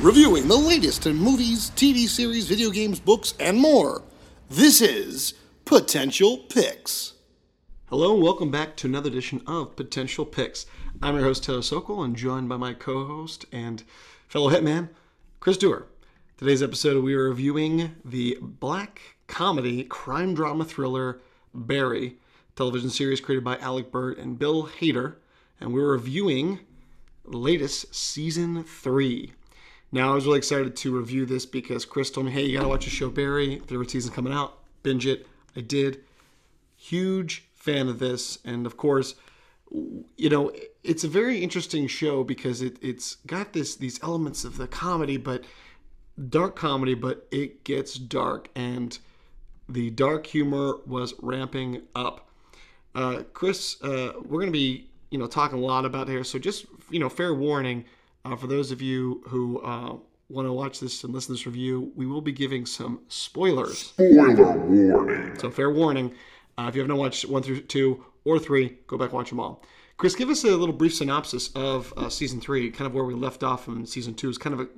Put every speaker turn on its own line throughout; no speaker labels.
Reviewing the latest in movies, TV series, video games, books, and more. This is Potential Picks.
Hello and welcome back to another edition of Potential Picks. I'm your host Taylor Sokol and joined by my co-host and fellow hitman Chris Dewar. Today's episode we are reviewing the black comedy crime drama thriller Barry, television series created by Alec Berg and Bill Hader, and we're reviewing latest season three. Now I was really excited to review this because Chris told me, "Hey, you gotta watch the show Barry. Third season coming out. Binge it." I did. Huge fan of this, and of course, you know, it's a very interesting show because it, it's got this these elements of the comedy, but dark comedy, but it gets dark, and the dark humor was ramping up. Uh, Chris, uh, we're gonna be you know talking a lot about here, so just you know, fair warning uh, for those of you who uh, want to watch this and listen to this review, we will be giving some spoilers.
Spoiler warning.
So, fair warning. Uh, if you have not watched one through two or three, go back and watch them all. Chris, give us a little brief synopsis of uh, season three, kind of where we left off in season two. Is kind of a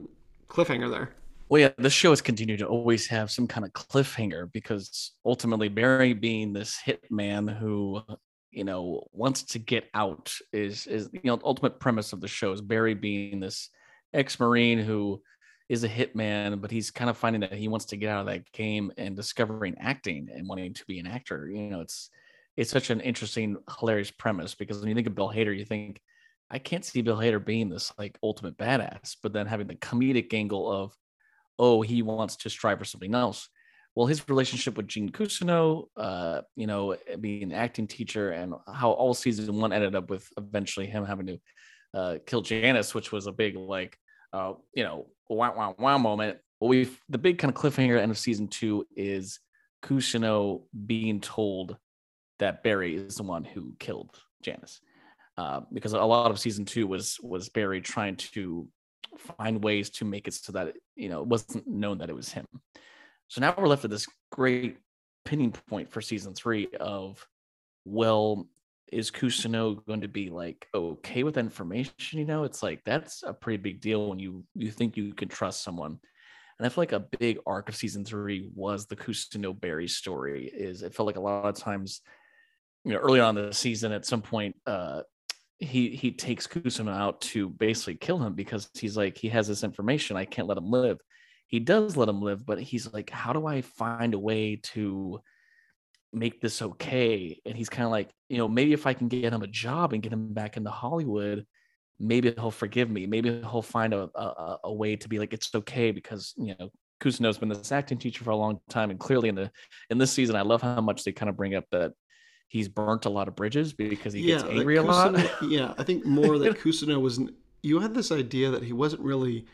cliffhanger there.
Well, yeah, this show has continued to always have some kind of cliffhanger because ultimately Barry being this hitman who, you know, wants to get out is is you know ultimate premise of the show is Barry being this ex-marine who is a hitman, but he's kind of finding that he wants to get out of that game and discovering acting and wanting to be an actor. You know, it's it's such an interesting, hilarious premise because when you think of Bill Hader, you think I can't see Bill Hader being this like ultimate badass, but then having the comedic angle of, oh, he wants to strive for something else. Well, his relationship with Gene Cousineau, uh, you know, being an acting teacher, and how all season one ended up with eventually him having to uh, kill Janice, which was a big like, uh, you know, wow, wow, wow moment. Well, we've the big kind of cliffhanger at end of season two is Cousineau being told that Barry is the one who killed Janice. Uh, because a lot of season two was was Barry trying to find ways to make it so that you know it wasn't known that it was him. So now we're left with this great pinning point for season three of, well, is Cousineau going to be like okay with information? You know, it's like that's a pretty big deal when you you think you can trust someone. And I feel like a big arc of season three was the Cousineau Barry story. Is it felt like a lot of times, you know, early on the season, at some point, uh, he he takes Cousineau out to basically kill him because he's like he has this information. I can't let him live. He does let him live, but he's like, how do I find a way to make this okay and he's kind of like you know maybe if i can get him a job and get him back into hollywood maybe he'll forgive me. Maybe he'll find a, a, a way to be like it's okay because you know Cousineau's been this acting teacher for a long time and clearly in the in this season i love how much they kind of bring up that he's burnt a lot of bridges because he gets angry a lot.
Yeah i think more that Cousineau was you had this idea that he wasn't really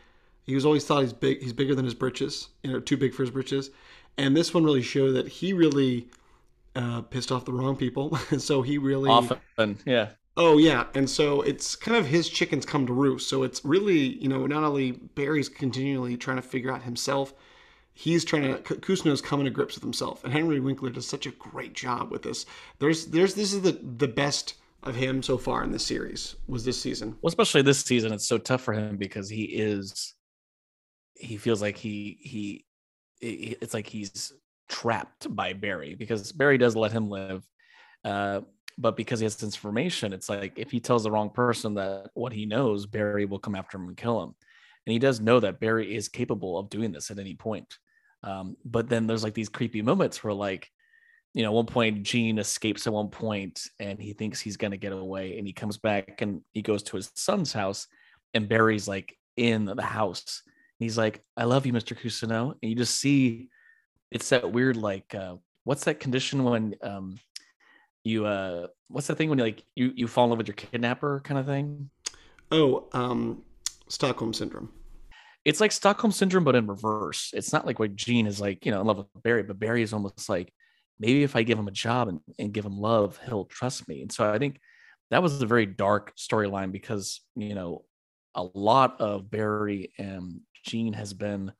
he was always thought he's big he's bigger than his britches you know too big for his britches and this one really showed that he really uh, pissed off the wrong people. so he really
often, yeah.
Oh yeah, and so it's kind of his chickens come to roost. So it's really you know not only Barry's continually trying to figure out himself, he's trying to Cousineau's coming to grips with himself, and Henry Winkler does such a great job with this. There's there's this is the the best of him so far in this series was this season.
Well, especially this season, it's so tough for him because he is he feels like he he it's like he's trapped by Barry because Barry does let him live. Uh, but because he has this information, it's like if he tells the wrong person that what he knows, Barry will come after him and kill him. And he does know that Barry is capable of doing this at any point. Um, but then there's like these creepy moments where, like, you know, one point Gene escapes at one point and he thinks he's going to get away. And he comes back and he goes to his son's house and Barry's like in the house. And he's like, I love you, Mr. Cousineau. And you just see it's that weird like uh what's that condition when um you uh what's that thing when you like you you fall in love with your kidnapper kind of thing?
Oh um stockholm syndrome.
It's like stockholm syndrome but in reverse. It's not like what gene is like you know in love with barry but barry is almost like maybe if i give him a job and, and give him love he'll trust me. And so i think that was a very dark storyline because you know a lot of barry and Gene has been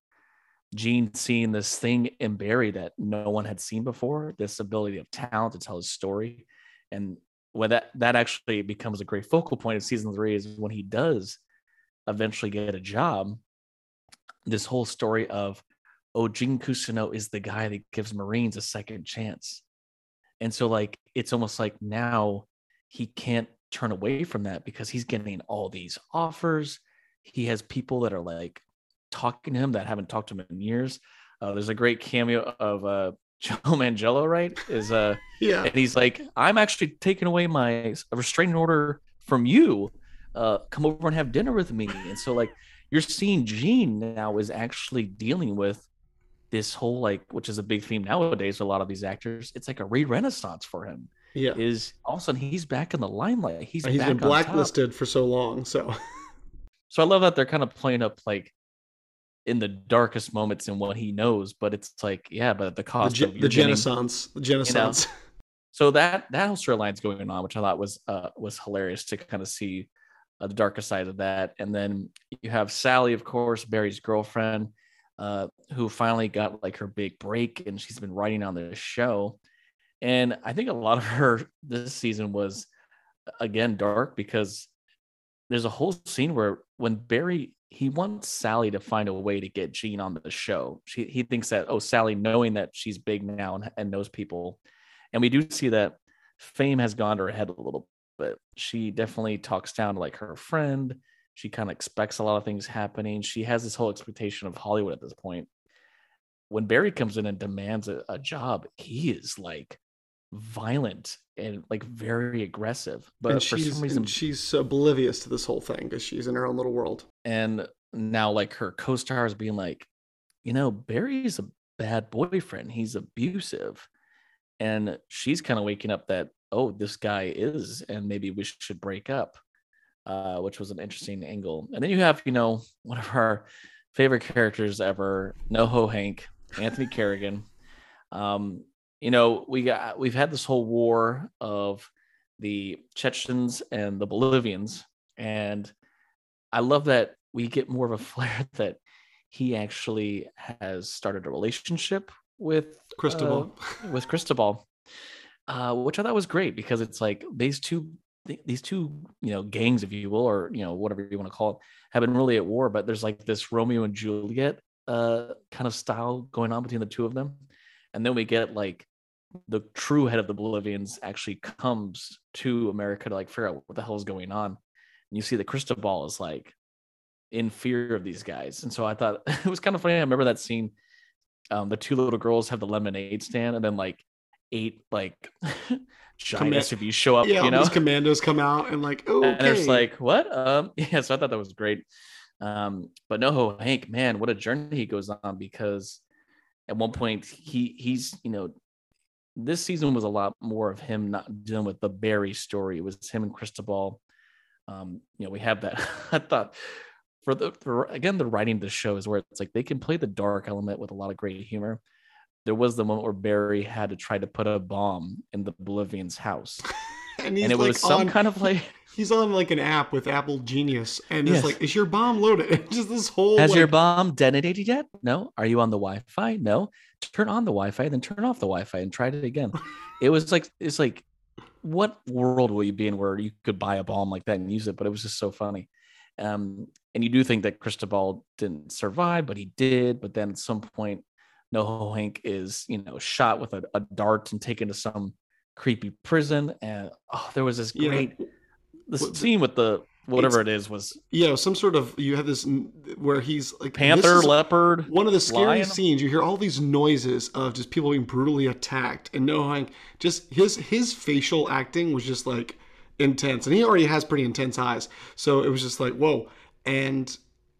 Gene seeing this thing in Barry that no one had seen before, this ability of talent to tell his story. And when that that actually becomes a great focal point of season three is when he does eventually get a job. This whole story of oh, Gene Cousineau is the guy that gives Marines a second chance. And so like it's almost like now he can't turn away from that because he's getting all these offers. He has people that are like talking to him that haven't talked to him in years. Uh, there's a great cameo of uh, Joe Manganiello, right? Is uh,
yeah,
and he's like, I'm actually taking away my restraining order from you. Uh, come over and have dinner with me. And so, like, you're seeing Gene now is actually dealing with this whole like, which is a big theme nowadays. A lot of these actors, it's like a re-renaissance for him.
Yeah,
is all of a sudden he's back in the limelight. He's
he's been blacklisted for so long. So,
so I love that they're kind of playing up like in the darkest moments in what he knows, but it's like, yeah, but the cost
the,
of
the Genaissance, the.
You know? so that that whole storyline's going on, which I thought was uh, was hilarious to kind of see uh, the darker side of that. And then you have Sally, of course, Barry's girlfriend, uh, who finally got like her big break, and she's been writing on the show. And I think a lot of her this season was again dark because there's a whole scene where when Barry he wants Sally to find a way to get Gene on the show. She, he thinks that, oh, Sally, knowing that she's big now and, and knows people. And we do see that fame has gone to her head a little bit. She definitely talks down to like her friend. She kind of expects a lot of things happening. She has this whole expectation of Hollywood at this point. When Barry comes in and demands a, a job, he is like violent and like very aggressive. But
and
for
some
reason,
she's oblivious to this whole thing because she's in her own little world.
And now, like her co-stars being like, you know, Barry's a bad boyfriend. He's abusive, and she's kind of waking up that oh, this guy is, and maybe we should break up. Uh, which was an interesting angle. And then you have, you know, one of our favorite characters ever, NoHo Hank, Anthony Carrigan. Um, you know, we got we've had this whole war of the Chechens and the Bolivians, and I love that we get more of a flair that he actually has started a relationship with
Cristobal,
uh, with Cristobal, uh, which I thought was great because it's like these two these two you know gangs, if you will, or you know whatever you want to call it, have been really at war. But there's like this Romeo and Juliet uh, kind of style going on between the two of them and then we get like the true head of the Bolivians actually comes to America to like figure out what the hell is going on. And you see that Cristobal is like in fear of these guys. And so I thought it was kind of funny. I remember that scene. Um, the two little girls have the lemonade stand, and then like eight like giant Command- SUVs show up.
Yeah,
you know,
these commandos come out and like, oh,
okay. and it's like what? Um, yeah. So I thought that was great. Um, but no, Hank, man, what a journey he goes on because at one point he he's you know this season was a lot more of him not dealing with the Barry story. It was him and Cristobal. Um, you know, we have that. I thought for the for, again the writing of the show is where it's like they can play the dark element with a lot of great humor. There was the moment where Barry had to try to put a bomb in the Bolivian's house. and, and, it like was some on, kind of like
he's on like an app with Apple Genius, and yes. it's like, is your bomb loaded? just this whole
has
like...
your bomb detonated yet? No. Are you on the Wi-Fi? No. Turn on the Wi-Fi, then turn off the Wi-Fi and try it again. it was like it's like, what world will you be in where you could buy a bomb like that and use it? But it was just so funny. Um, and you do think that Cristobal didn't survive, but he did. But then at some point, NoHo Hank is you know shot with a, a dart and taken to some creepy prison. And oh, there was this great yeah. the scene with the whatever it is was
yeah some sort of you have this where he's like
panther leopard
one of the scary lion. scenes you hear all these noises of just people being brutally attacked and no knowing just his his facial acting was just like intense and he already has pretty intense eyes so it was just like whoa and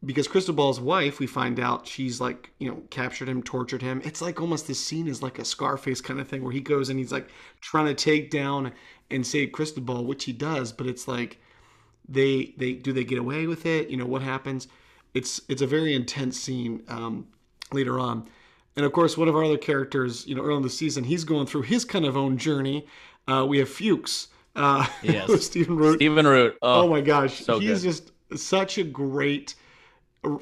because Cristobal's wife, we find out she's like, you know, captured him, tortured him. It's like almost this scene is like a Scarface kind of thing where he goes and he's like trying to take down and save Cristobal, which he does, but it's like they they do they get away with it? You know, what happens? It's it's a very intense scene um, later on. And of course, one of our other characters, you know, early in the season, he's going through his kind of own journey. Uh, we have Fuchs. Uh,
yes.
Stephen Root.
Stephen Root.
Oh, oh my gosh. So he's good. just such a great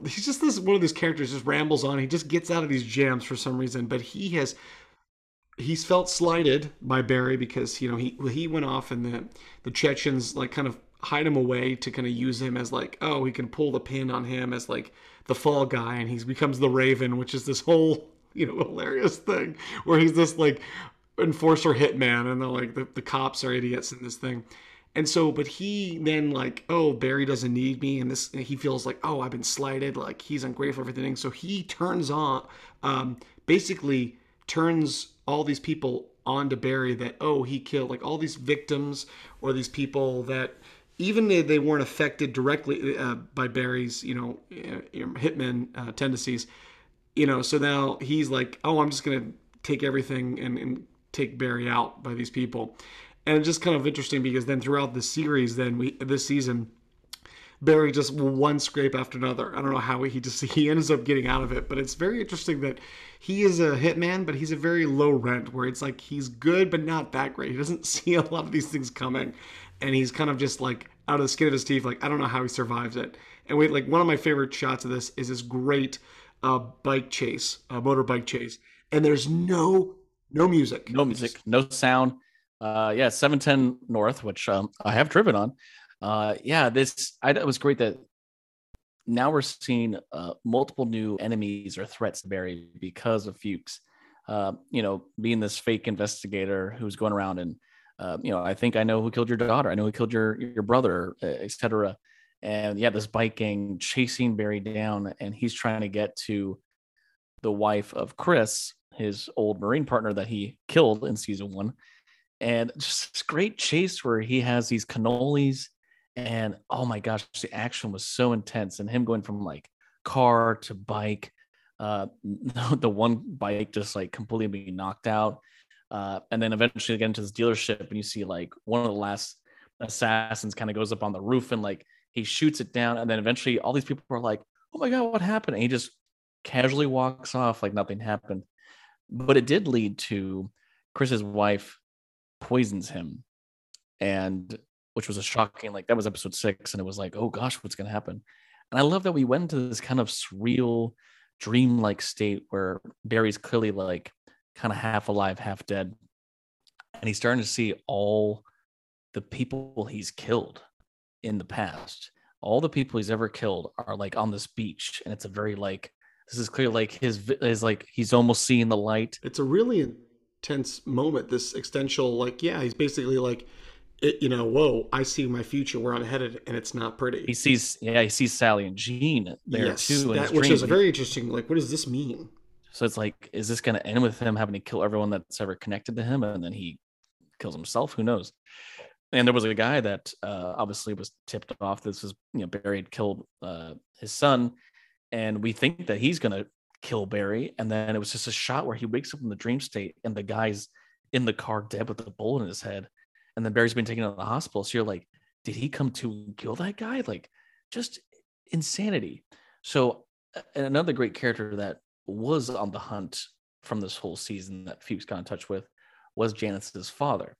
he's just this one of these characters just rambles on. He just gets out of these jams for some reason, but he has he's felt slighted by Barry because you know he he went off and the the Chechens like kind of hide him away to kind of use him as like oh he can pull the pin on him as like the fall guy and he becomes the Raven, which is this whole you know hilarious thing where he's this like enforcer hitman and the like the, the cops are idiots in this thing and so but he then like oh barry doesn't need me and this and he feels like oh i've been slighted like he's ungrateful for everything. So he turns on um basically turns all these people onto barry that oh he killed like all these victims or these people that even if they weren't affected directly uh, by barry's you know uh, hitman uh, tendencies you know so now he's like oh i'm just gonna take everything and, and take barry out by these people and it's just kind of interesting because then throughout the series, then we this season, Barry just one scrape after another. I don't know how he just he ends up getting out of it, but it's very interesting that he is a hitman, but he's a very low rent where it's like he's good but not that great. He doesn't see a lot of these things coming, and he's kind of just like out of the skin of his teeth. Like I don't know how he survives it. And wait, like one of my favorite shots of this is this great uh, bike chase, uh, motorbike chase, and there's no no music,
no music, no sound uh, yeah, 710 North, which um, I have driven on. Uh, yeah, this I it was great that now we're seeing uh, multiple new enemies or threats to Barry because of Fuchs. Uh, you know, being this fake investigator who's going around and uh, you know, I think I know who killed your daughter. I know who killed your your brother, etc. And yeah, this bike gang chasing Barry down, and he's trying to get to the wife of Chris, his old Marine partner that he killed in season one and just this great chase where he has these cannolis and oh my gosh the action was so intense and him going from like car to bike uh the one bike just like completely being knocked out uh and then eventually get into this dealership and you see like one of the last assassins kind of goes up on the roof and like he shoots it down and then eventually all these people are like oh my god what happened? And he just casually walks off like nothing happened. But it did lead to chris's wife poisons him. And which was a shocking like that was episode six and it was like oh gosh what's going to happen? And i love that we went into this kind of surreal dreamlike state where barry's clearly like kind of half alive half dead. And he's starting to see all the people he's killed in the past. All the people he's ever killed are like on this beach and it's a very like this is clear like his is like he's almost seeing the light.
It's a really tense moment, this existential, like, yeah, he's basically like, it, you know, whoa, I see my future where I'm headed, and it's not pretty.
He sees, yeah, he sees Sally and Gene there yes, too,
that, which is very interesting. Like, what does this mean?
So it's like, is this going to end with him having to kill everyone that's ever connected to him, and then he kills himself? Who knows? And there was a guy that uh, obviously was tipped off. This was, you know, Barry had killed uh, his son, and we think that he's going to kill Barry. And then it was just a shot where he wakes up in the dream state and the guy's in the car dead with a bullet in his head. And then Barry's been taken to the hospital. So you're like, did he come to kill that guy? Like just insanity. So another great character that was on the hunt from this whole season that Fuchs got in touch with was Janice's father.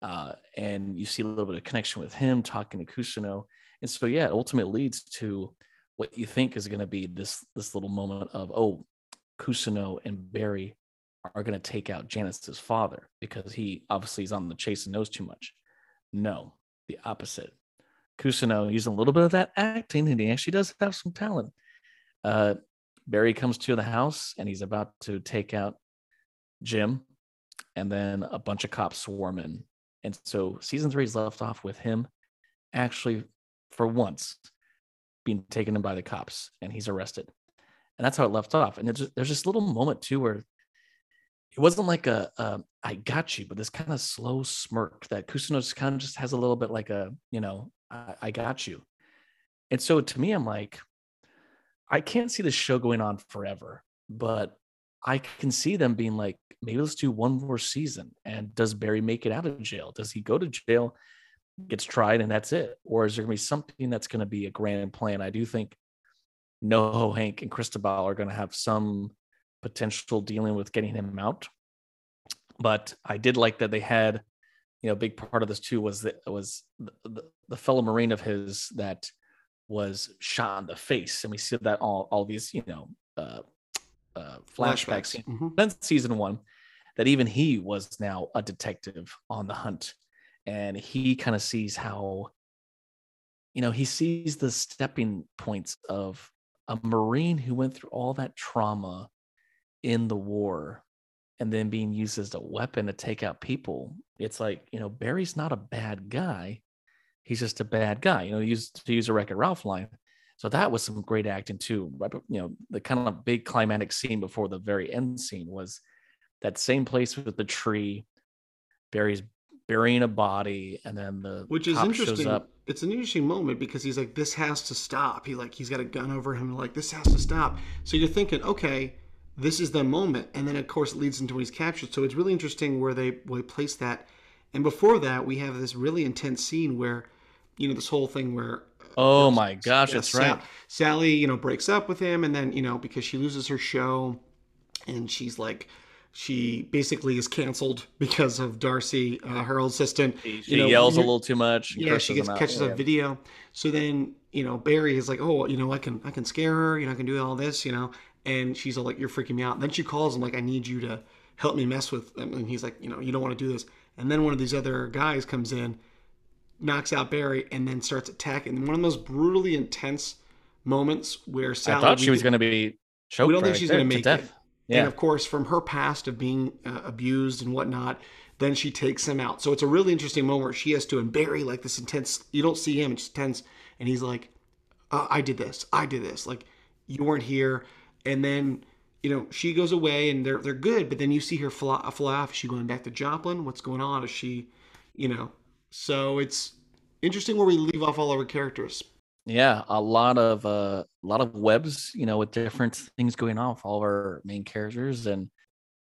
Uh, and you see a little bit of connection with him talking to Cousineau. And so, yeah, it ultimately leads to what you think is going to be this this little moment of oh Cousineau and Barry are going to take out Janice's father because he obviously is on the chase and knows too much. No, the opposite. Cousineau using a little bit of that acting, and he actually does have some talent. Uh, Barry comes to the house and he's about to take out Jim, and then a bunch of cops swarm in. And so season three is left off with him actually, for once, being taken in by the cops and he's arrested. And that's how it left off. And there's this little moment too where it wasn't like a, a I got you, but this kind of slow smirk that Cousineau kind of just has a little bit like a, you know, I, I got you. And so to me, I'm like, I can't see this show going on forever, but I can see them being like, maybe let's do one more season. And does Barry make it out of jail? Does he go to jail gets tried and that's it? Or is there going to be something that's going to be a grand plan? I do think NoHo Hank and Cristobal are going to have some potential dealing with getting him out. But I did like that they had, you know, a big part of this too was that was the, the, the fellow Marine of his that was shot in the face, and we see that all all these you know uh, uh, flashbacks.
Flashbacks. Mhm.
Then season one, that even he was now a detective on the hunt, and he kind of sees how, you know, he sees the stepping points of a marine who went through all that trauma in the war and then being used as a weapon to take out people. It's like, you know, Barry's not a bad guy. He's just a bad guy. You know, he used to use a Wreck-It Ralph line. So that was some great acting too. You know, the kind of big climatic scene before the very end scene was that same place with the tree. Barry's burying a body, and then the
which is interesting.
up.
It's an interesting moment because he's like, "This has to stop." He like he's got a gun over him, like this has to stop. So you're thinking, okay, this is the moment, and then of course it leads into when he's captured. So it's really interesting where they where they place that. And before that, we have this really intense scene where, you know, this whole thing where uh,
Oh my gosh, that's right.
Sally, you know, breaks up with him, and then you know because she loses her show, and she's like, she basically is canceled because of D'Arcy, uh, her old assistant.
She
you know,
yells a little too much.
yeah, she gets catches
Yeah.
a video. So then, you know, Barry is like, oh, you know, I can I can scare her, you know, I can do all this, you know. And she's all like, you're freaking me out. And then she calls him like, I need you to help me mess with them. And he's like, you know, you don't want to do this. And then one of these other guys comes in, knocks out Barry, and then starts attacking. And one of the most brutally intense moments where Sally.
I thought she was going to be choked.
we don't think she's going to
to
make
death.
it.
Yeah.
And of course, from her past of being uh, abused and whatnot, then she takes him out. So it's a really interesting moment where she has to and Barry like this intense. You don't see him; it's tense, and he's like, uh, "I did this. I did this. Like you weren't here." And then you know she goes away, and they're they're good. But then you see her fly, fly off. Is she going back to Joplin? What's going on? Is she, you know? So it's interesting where we leave off all of our characters.
Yeah, a lot of uh, a lot of webs, you know, with different things going with all of our main characters, and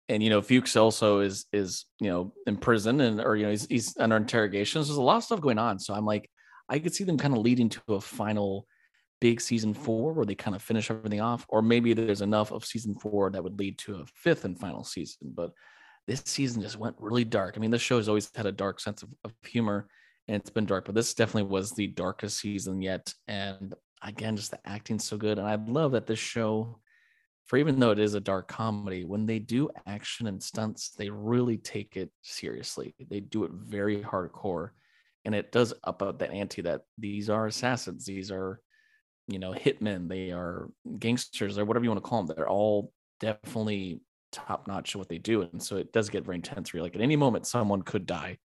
and you know, Fuchs also is is you know in prison and or you know he's he's under interrogation. So there's a lot of stuff going on. So I'm like, I could see them kind of leading to a final big season four where they kind of finish everything off, or maybe there's enough of season four that would lead to a fifth and final season. But this season just went really dark. I mean, this show has always had a dark sense of, of humor and it's been dark, but this definitely was the darkest season yet. And again, just the acting's so good. And I love that this show, for even though it is a dark comedy, when they do action and stunts, they really take it seriously. They do it very hardcore. And it does up that ante that these are assassins, these are, you know, hitmen, they are gangsters, or whatever you want to call them. They're all definitely top notch at what they do. And so it does get very intense. Where like at any moment, someone could die.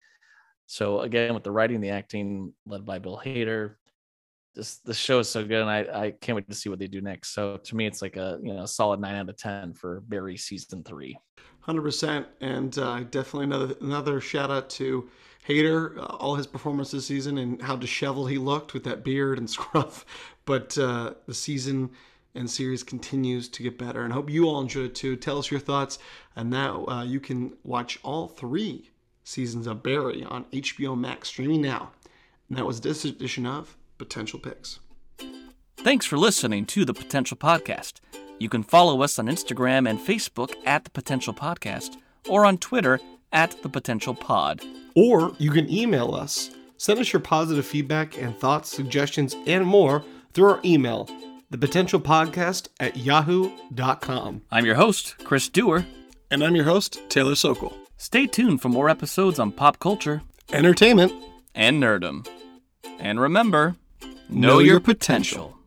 So again, with the writing, the acting led by Bill Hader, this the show is so good, and I I can't wait to see what they do next. So to me, it's like a you know solid nine out of ten for Barry season three.
Hundred percent, and uh, definitely another another shout out to Hader, uh, all his performance this season, and how disheveled he looked with that beard and scruff. But uh, the season and series continues to get better, and I hope you all enjoyed it too. Tell us your thoughts, and now uh, you can watch all three seasons of Barry on HBO Max streaming now. And that was this edition of Potential Picks.
Thanks for listening to the Potential Podcast. You can follow us on Instagram and Facebook at the Potential Podcast or on Twitter at the Potential Pod.
Or you can email us. Send us your positive feedback and thoughts, suggestions, and more through our email, thepotentialpodcast at yahoo.com.
I'm your host, Chris Dewar.
And I'm your host, Taylor Sokol.
Stay tuned for more episodes on pop culture
Entertainment.
and nerdom. And remember,
Know
know,
your
your potential.